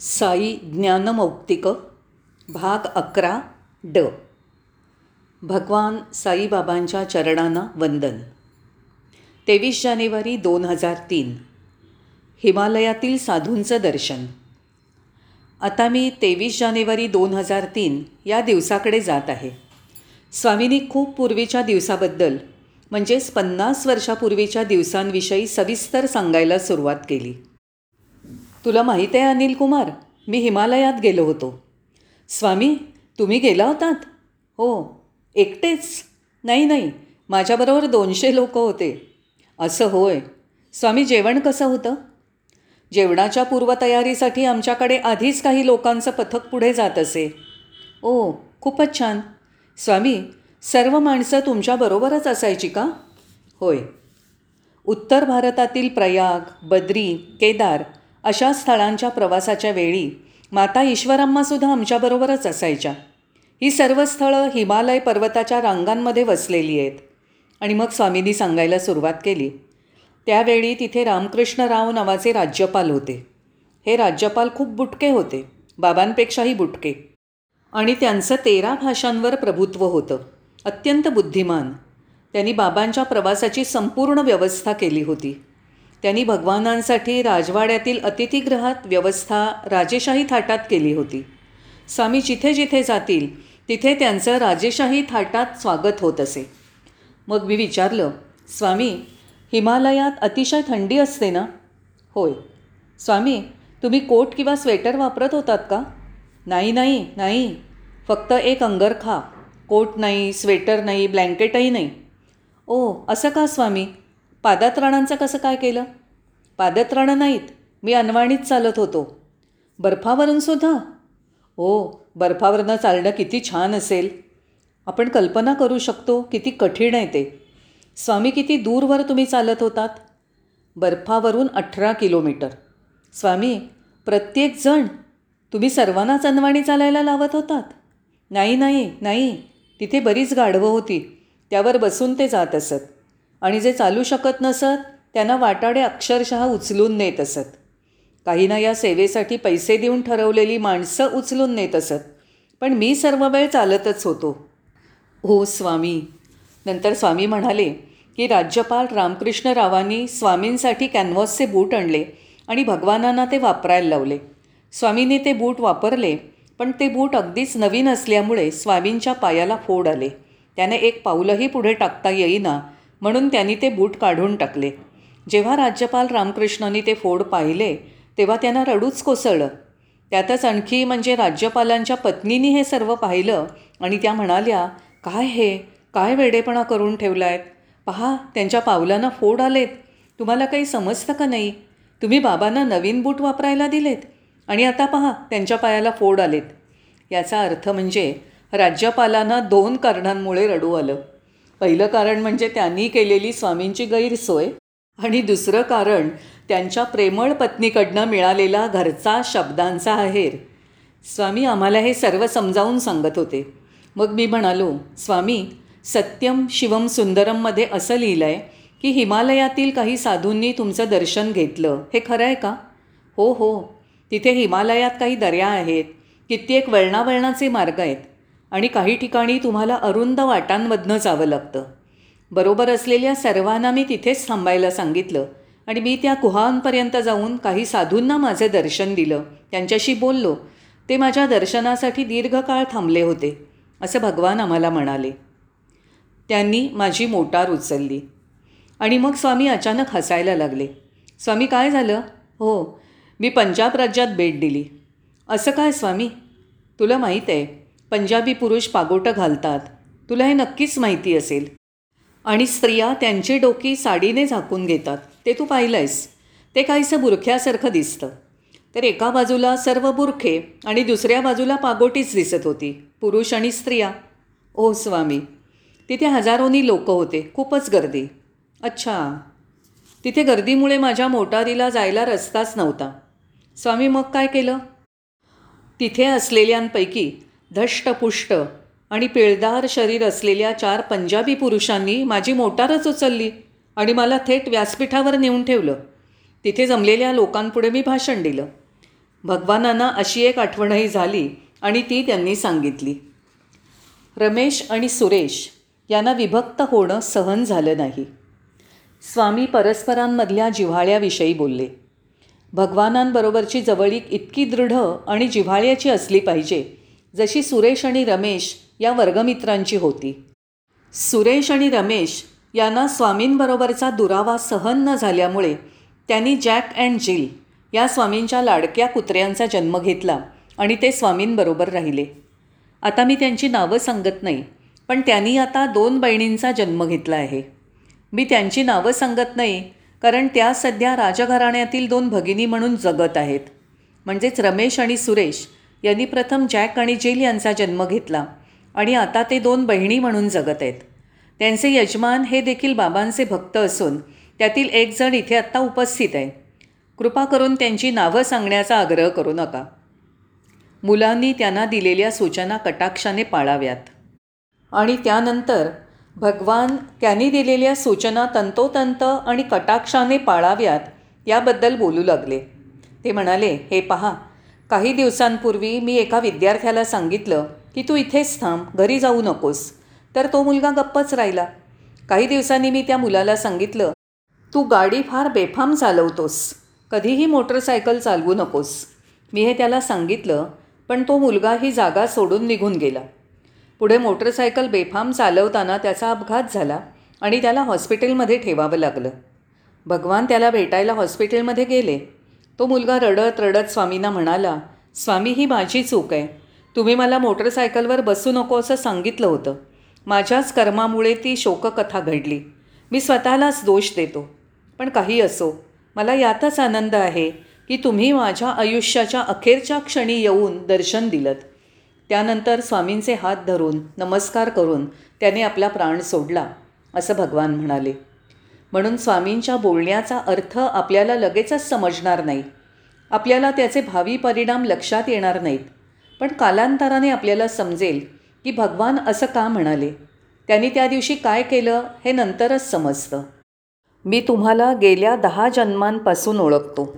साई ज्ञानमौक्तिक भाग अकरा ड. भगवान साईबाबांच्या चरणांना वंदन. तेवीस जानेवारी दोन हजार तीन. हिमालयातील साधूंचं दर्शन. आता मी तेवीस जानेवारी दोन हजार तीन या दिवसाकडे जात आहे. स्वामींनी खूप पूर्वीच्या दिवसाबद्दल म्हणजेच पन्नास वर्षापूर्वीच्या दिवसांविषयी सविस्तर सांगायला सुरुवात केली. तुला माहीत आहे अनिल कुमार? मी हिमालयात गेलो होतो. स्वामी तुम्ही गेला होतात? हो एकटेच. नाही नाही माझ्याबरोबर दोनशे लोक होते. असं होय. स्वामी जेवण कसं होतं? जेवणाच्या पूर्वतयारीसाठी आमच्याकडे आधीच काही लोकांचं पथक पुढे जात असे. ओ खूपच छान. स्वामी सर्व माणसं तुमच्याबरोबरच असायची का? होय. उत्तर भारतातील प्रयाग बद्री केदार अशा स्थळांच्या प्रवासाच्या वेळी माता ईश्वराम्मासुद्धा आमच्याबरोबरच असायच्या. ही सर्व स्थळं हिमालय पर्वताच्या रांगांमध्ये वसलेली आहेत. आणि मग स्वामींनी सांगायला सुरुवात केली. त्यावेळी तिथे रामकृष्णराव नावाचे राज्यपाल होते. हे राज्यपाल खूप बुटके होते. बाबांपेक्षाही बुटके. आणि त्यांचं तेरा भाषांवर प्रभुत्व होतं. अत्यंत बुद्धिमान. त्यांनी बाबांच्या प्रवासाची संपूर्ण व्यवस्था केली होती. त्यांनी भगवानांसाठी राजवाड्यातील अतिथीगृहात व्यवस्था राजेशाही थाटात केली होती. स्वामी जिथे जिथे जातील तिथे त्यांचं राजेशाही थाटात स्वागत होत असे. मग मी विचारलं स्वामी हिमालयात अतिशय थंडी असते ना? होय. स्वामी तुम्ही कोट किंवा स्वेटर वापरत होतात का? नाही नाही नाही. फक्त एक अंगरखा. कोट नाही स्वेटर नाही ब्लँकेटही नाही. ओ असं का स्वामी? पादत्राणांचं कसं काय केलं? पादत्राणं नाहीत मी अनवाणीत चालत होतो. बर्फावरून सुद्धा? हो बर्फावरनं चालणं किती छान असेल. आपण कल्पना करू शकतो किती कठीण आहे ते. स्वामी किती दूरवर तुम्ही चालत होतात? बर्फावरून अठरा किलोमीटर. स्वामी प्रत्येकजण तुम्ही सर्वांनाच अनवाणी चालायला लावत होतात? नाही नाही नाही. तिथे बरीच गाढवं होती. त्यावर बसून ते जात असत. आणि जे चालू शकत नसत त्यांना वाटाडे अक्षरशः उचलून नेत असत. काहींना या सेवेसाठी पैसे देऊन ठरवलेली माणसं उचलून नेत असत पण मी सर्व वेळ चालतच होतो. हो स्वामी. नंतर स्वामी म्हणाले की राज्यपाल रामकृष्णरावांनी स्वामींसाठी कॅनव्हसचे बूट आणले आणि भगवानांना ते वापरायला लावले. स्वामींनी ते बूट वापरले पण ते बूट अगदीच नवीन असल्यामुळे स्वामींच्या पायाला फोड आले. त्याने एक पाऊलही पुढे टाकता येईना म्हणून त्यांनी ते बूट काढून टाकले. जेव्हा राज्यपाल रामकृष्णांनी ते फोड पाहिले तेव्हा त्यांना रडूच कोसळलं. त्यातच आणखी म्हणजे राज्यपालांच्या पत्नीनी हे सर्व पाहिलं आणि त्या म्हणाल्या काय हे? काय वेडेपणा करून ठेवला आहेत पहा त्यांच्या पावलांना फोड आलेत. तुम्हाला काही समजतं का नाही? तुम्ही बाबांना नवीन बूट वापरायला दिलेत आणि आता पहा त्यांच्या पायाला फोड आलेत. याचा अर्थ म्हणजे राज्यपालांना दोन कारणांमुळे रडू आलं. पहिलं कारण म्हणजे त्यांनी केलेली स्वामींची गैरसोय आणि दुसरं कारण त्यांच्या प्रेमळ पत्नीकडनं मिळालेला घरचा शब्दांचा आहेर. स्वामी आम्हाला हे सर्व समजावून सांगत होते. मग मी म्हणालो स्वामी सत्यम शिवम सुंदरममध्ये असं लिहिलं आहे की हिमालयातील काही साधूंनी तुमचं दर्शन घेतलं. हे खरं आहे का? हो हो. तिथे हिमालयात काही दर्या आहेत. कित्येक वळणावळणाचे मार्ग आहेत. आणि काही ठिकाणी तुम्हाला अरुंद वाटांमधनं जावं लागतं. बरोबर असलेल्या सर्वांना मी तिथेच थांबायला सांगितलं आणि मी त्या गुहांपर्यंत जाऊन काही साधूंना माझे दर्शन दिलं. त्यांच्याशी बोललो. ते माझ्या दर्शनासाठी दीर्घकाळ थांबले होते असं भगवान आम्हाला म्हणाले. त्यांनी माझी मोटार उचलली. आणि मग स्वामी अचानक हसायला लागले. स्वामी काय झालं? हो मी पंजाब राज्यात भेट दिली. असं काय स्वामी? तुला माहीत आहे पंजाबी पुरुष पागोटं घालतात. तुला हे नक्कीच माहिती असेल. आणि स्त्रिया त्यांची डोकी साडीने झाकून घेतात. ते तू पाहिलं आहेस ते काहीसं बुरख्यासारखं दिसतं. तर एका बाजूला सर्व बुरखे आणि दुसऱ्या बाजूला पागोटीच दिसत होती पुरुष आणि स्त्रिया. ओ स्वामी तिथे हजारोनी लोक होते. खूपच गर्दी. अच्छा. तिथे गर्दीमुळे माझ्या मोटारीला जायला रस्ताच नव्हता. स्वामी मग काय केलं? तिथे असलेल्यांपैकी धष्टपुष्ट आणि पिळदार शरीर असलेल्या चार पंजाबी पुरुषांनी माझी मोटारच उचलली आणि मला थेट व्यासपीठावर नेऊन ठेवलं. तिथे जमलेल्या लोकांपुढे मी भाषण दिलं. भगवानांना अशी एक आठवणही झाली आणि ती त्यांनी सांगितली. रमेश आणि सुरेश यांना विभक्त होणं सहन झालं नाही. स्वामी परस्परांमधल्या जिव्हाळ्याविषयी बोलले. भगवानांबरोबरची जवळीक इतकी दृढ आणि जिव्हाळ्याची असली पाहिजे जशी सुरेश आणि रमेश या वर्गमित्रांची होती. सुरेश आणि रमेश यांना स्वामींबरोबरचा दुरावा सहन न झाल्यामुळे त्यांनी जॅक अँड जिल या स्वामींच्या लाडक्या कुत्र्यांचा जन्म घेतला आणि ते स्वामींबरोबर राहिले. आता मी त्यांची नावं सांगत नाही पण त्यांनी आता दोन बहिणींचा जन्म घेतला आहे. मी त्यांची नावं सांगत नाही कारण त्या सध्या राजघराण्यातील दोन भगिनी म्हणून जगत आहेत. म्हणजेच रमेश आणि सुरेश यांनी प्रथम जॅक आणि जिल यांचा जन्म घेतला आणि आता ते दोन बहिणी म्हणून जगत आहेत. त्यांचे यजमान हे देखील बाबांचे भक्त असून त्यातील एक जण इथे आत्ता उपस्थित आहे. कृपा करून त्यांची नावं सांगण्याचा आग्रह करू नका. मुलांनी त्यांना दिलेल्या सूचना कटाक्षाने पाळाव्यात. आणि त्यानंतर भगवान त्यांनी दिलेल्या सूचना तंतोतंत आणि कटाक्षाने पाळाव्यात याबद्दल बोलू लागले. ते म्हणाले हे पहा काही दिवसांपूर्वी मी एका विद्यार्थ्याला सांगितलं की तू इथेच थांब घरी जाऊ नकोस. तर तो मुलगा गप्पच राहिला. काही दिवसांनी मी त्या मुलाला सांगितलं तू गाडी फार बेफाम चालवतोस. कधीही मोटरसायकल चालवू नकोस. मी हे त्याला सांगितलं पण तो मुलगा ही जागा सोडून निघून गेला. पुढे मोटरसायकल बेफाम चालवताना त्याचा अपघात झाला आणि त्याला हॉस्पिटलमध्ये ठेवावं लागलं. भगवान त्याला भेटायला हॉस्पिटलमध्ये गेले. तो मुलगा रडत रडत स्वामींना म्हणाला स्वामी ही माझी चूक आहे. तुम्ही मला मोटरसायकलवर बसू नको असं सांगितलं होतं. माझ्याच कर्मामुळे ती शोककथा घडली. मी स्वतःलाच दोष देतो. पण काही असो मला यातच आनंद आहे की तुम्ही माझ्या आयुष्याच्या अखेरच्या क्षणी येऊन दर्शन दिलं त्यानंतर स्वामींचे हात धरून नमस्कार करून त्याने आपला प्राण सोडला असं भगवान म्हणाले. म्हणून स्वामींच्या बोलण्याचा अर्थ आपल्याला लगेचच समजणार नाही. आपल्याला त्याचे भावी परिणाम लक्षात येणार नाहीत. पण कालांतराने आपल्याला समजेल की भगवान असं का म्हणाले? त्यांनी त्या दिवशी काय केलं हे नंतरच समजतं. मी तुम्हाला गेल्या दहा जन्मांपासून ओळखतो.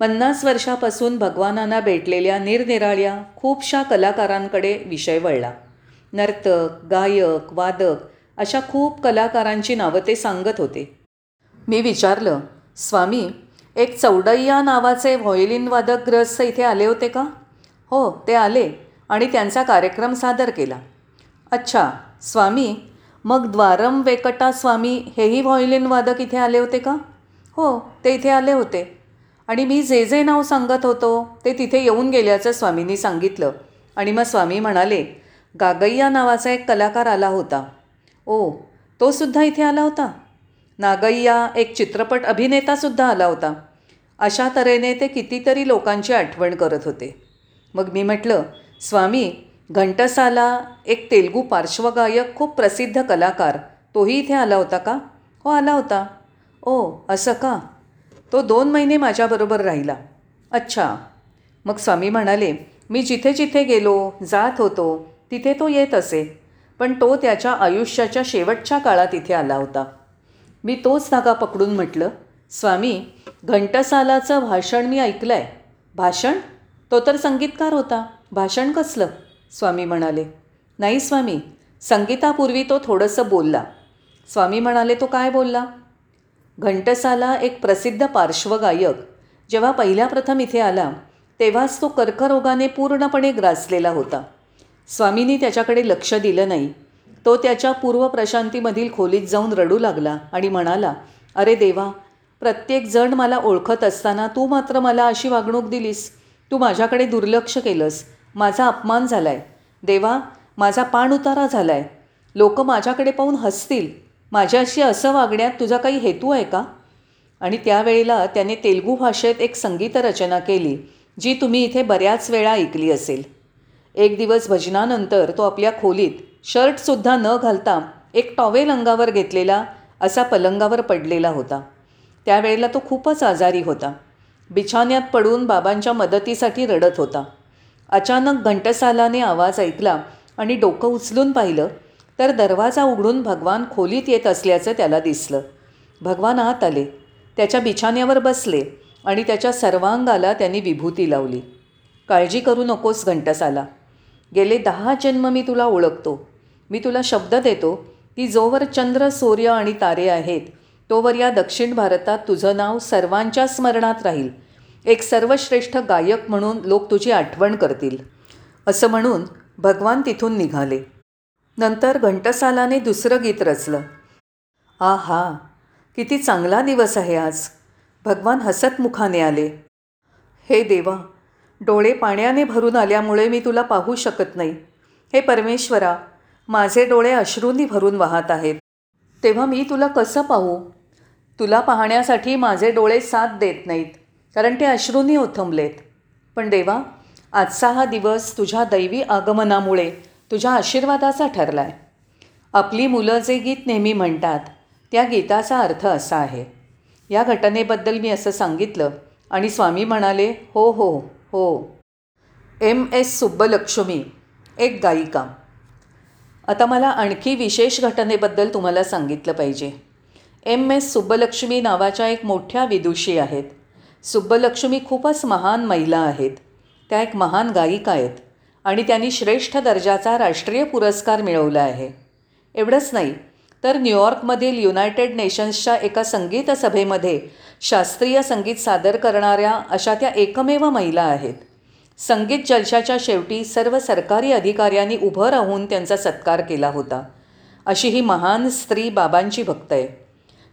पन्नास वर्षापासून भगवानांना भेटलेल्या निरनिराळ्या खूपशा कलाकारांकडे विषय वळला. नर्तक गायक वादक अशा खूप कलाकारांची नावं ते सांगत होते. मी विचारलं स्वामी एक चौडय्या नावाचे व्हॉयलिन वादक ग्रस्त इथे आले होते का? हो ते आले आणि त्यांचा कार्यक्रम सादर केला. अच्छा स्वामी मग द्वारम वेकटा स्वामी हेही व्हॉयलिन वादक इथे आले होते का? हो ते इथे आले होते. आणि मी जे जे नाव सांगत होतो ते तिथे येऊन गेल्याचं स्वामींनी सांगितलं. आणि मग स्वामी म्हणाले गागय्या नावाचा एक कलाकार आला होता. ओ तो सुद्धा इथे आला होता. नागय्या एक चित्रपट अभिनेतासुद्धा आला होता. अशा तऱ्हेने ते कितीतरी लोकांची आठवण करत होते. मग मी म्हटलं स्वामी घंटसाला एक तेलगू पार्श्वगायक खूप प्रसिद्ध कलाकार तोही इथे आला होता का? हो आला होता. ओ असं का? तो दोन महिने माझ्याबरोबर राहिला. अच्छा. मग स्वामी म्हणाले मी जिथे जिथे गेलो जात होतो तिथे तो येत असे. पण तो त्याच्या आयुष्याच्या शेवटच्या काळात इथे आला होता. मी तोच धागा पकडून म्हटलं स्वामी घंटसालाचं भाषण मी ऐकलं आहे भाषण? तो तर संगीतकार होता. भाषण कसलं? स्वामी म्हणाले. नाही स्वामी संगीतापूर्वी तो थोडंसं बोलला. स्वामी म्हणाले तो काय बोलला? घंटसाला एक प्रसिद्ध पार्श्वगायक. जेव्हा पहिल्या प्रथम इथे आला तेव्हाच तो कर्करोगाने पूर्णपणे ग्रासलेला होता. स्वामींनी त्याच्याकडे लक्ष दिलं नाही. तो त्याच्या पूर्व प्रशांतीमधील खोलीत जाऊन रडू लागला आणि म्हणाला अरे देवा प्रत्येकजण मला ओळखत असताना तू मात्र मला अशी वागणूक दिलीस. तू माझ्याकडे दुर्लक्ष केलंस. माझा अपमान झाला आहे देवा माझा पाणउतारा झाला आहे लोक माझ्याकडे पाहून हसतील. माझ्याशी असं वागण्यात तुझा काही हेतू आहे का? आणि त्यावेळेला त्याने तेलगू भाषेत एक संगीत रचना केली जी तुम्ही इथे बऱ्याच वेळा ऐकली असेल. एक दिवस भजनानंतर तो आपल्या खोलीत शर्टसुद्धा न घालता एक टॉवेल अंगावर घेतलेला असा पलंगावर पडलेला होता. त्यावेळेला तो खूपच आजारी होता. बिछाण्यात पडून बाबांच्या मदतीसाठी रडत होता. अचानक घंटसालाने आवाज ऐकला आणि डोकं उचलून पाहिलं तर दरवाजा उघडून भगवान खोलीत येत असल्याचं त्याला दिसलं. भगवान आत आले. त्याच्या बिछाण्यावर बसले आणि त्याच्या सर्वांगाला त्यांनी विभूती लावली. काळजी करू नकोस घंटसाला. गेले दहा जन्म मी तुला ओळखतो. मी तुला शब्द देतो की जोवर चंद्र सूर्य आणि तारे आहेत तोवर या दक्षिण भारतात तुझं नाव सर्वांच्या स्मरणात राहील. एक सर्वश्रेष्ठ गायक म्हणून लोक तुझी आठवण करतील. असं म्हणून भगवान तिथून निघाले. नंतर घंटसालाने दुसरं गीत रचलं. आ हा किती चांगला दिवस आहे आज. भगवान हसतमुखाने आले. हे देवा डोळे पाण्याने भरून आल्यामुळे मी तुला पाहू शकत नाही. हे परमेश्वरा माझे डोळे अश्रूंनी भरून वाहत आहेत. तेव्हा मी तुला कसं पाहू? तुला पाहण्यासाठी माझे डोळे साथ देत नाहीत कारण ते अश्रूंनी ओथंबलेत पण देवा आजचा हा दिवस तुझ्या दैवी आगमनामुळे तुझ्या आशीर्वादाचा ठरला आहे आपली मुलं जे गीत नेहमी म्हणतात त्या गीताचा अर्थ असा आहे. या घटनेबद्दल मी असं सांगितलं आणि स्वामी म्हणाले हो हो. हो. एम एस सुब्बलक्ष्मी एक गायिका. आता मला आणखी विशेष घटनेबद्दल तुम्हाला सांगितलं पाहिजे. एम एस सुब्बलक्ष्मी नावाच्या एक मोठ्या विदुषी आहेत. सुब्बलक्ष्मी खूपच महान महिला आहेत. त्या एक महान गायिका आहेत आणि त्यांनी श्रेष्ठ दर्जाचा राष्ट्रीय पुरस्कार मिळवला आहे. एवढंच नाही तर न्यूयॉर्कमधील युनायटेड नेशन्सच्या एका संगीत सभेमध्ये शास्त्रीय संगीत सादर करणाऱ्या अशा त्या एकमेव महिला आहेत. संगीत जलशाच्या शेवटी सर्व सरकारी अधिकाऱ्यांनी उभं राहून त्यांचा सत्कार केला होता. अशी ही महान स्त्री बाबांची भक्त आहे.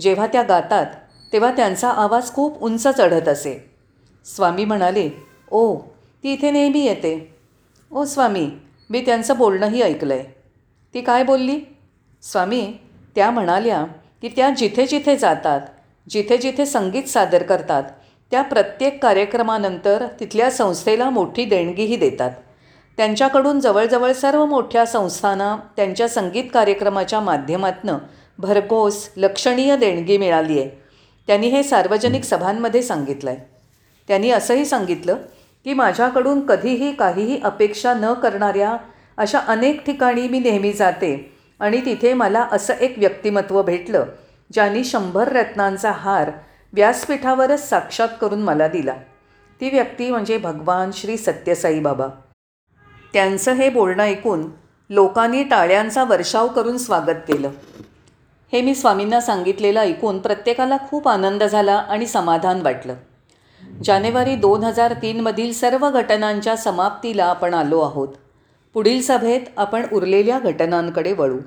जेव्हा त्या गातात तेव्हा त्यांचा आवाज खूप उंच चढत असे. स्वामी म्हणाले ओ ती इथे नेहमी येते. ओ स्वामी मी त्यांचं बोलणंही ऐकलं आहे ती काय बोलली? स्वामी त्या म्हणाल्या की त्या जिथे जिथे जातात जिथे जिथे संगीत सादर करतात त्या प्रत्येक कार्यक्रमानंतर तिथल्या संस्थेला मोठी देणगीही देतात. त्यांच्याकडून जवळजवळ सर्व मोठ्या संस्थांना त्यांच्या संगीत कार्यक्रमाच्या माध्यमातनं भरघोस लक्षणीय देणगी मिळाली आहे. त्यांनी हे सार्वजनिक सभांमध्ये सांगितलं आहे त्यांनी असंही सांगितलं की माझ्याकडून कधीही काहीही अपेक्षा न करणाऱ्या अशा अनेक ठिकाणी मी नेहमी जाते आणि तिथे मला असं एक व्यक्तिमत्व भेटलं ज्यांनी शंभर रत्नांचा हार व्यासपीठावरच साक्षात करून मला दिला. ती व्यक्ती म्हणजे भगवान श्री सत्यसाई बाबा. त्यांचं हे बोलणं ऐकून लोकांनी टाळ्यांचा वर्षाव करून स्वागत केलं. हे मी स्वामींना सांगितलेलं ऐकून प्रत्येकाला खूप आनंद झाला आणि समाधान वाटलं. जानेवारी दोन हजार तीनमधील सर्व घटनांच्या समाप्तीला आपण आलो आहोत. पुढील सभेत आपण उरलेल्या घटनांकडे वळू.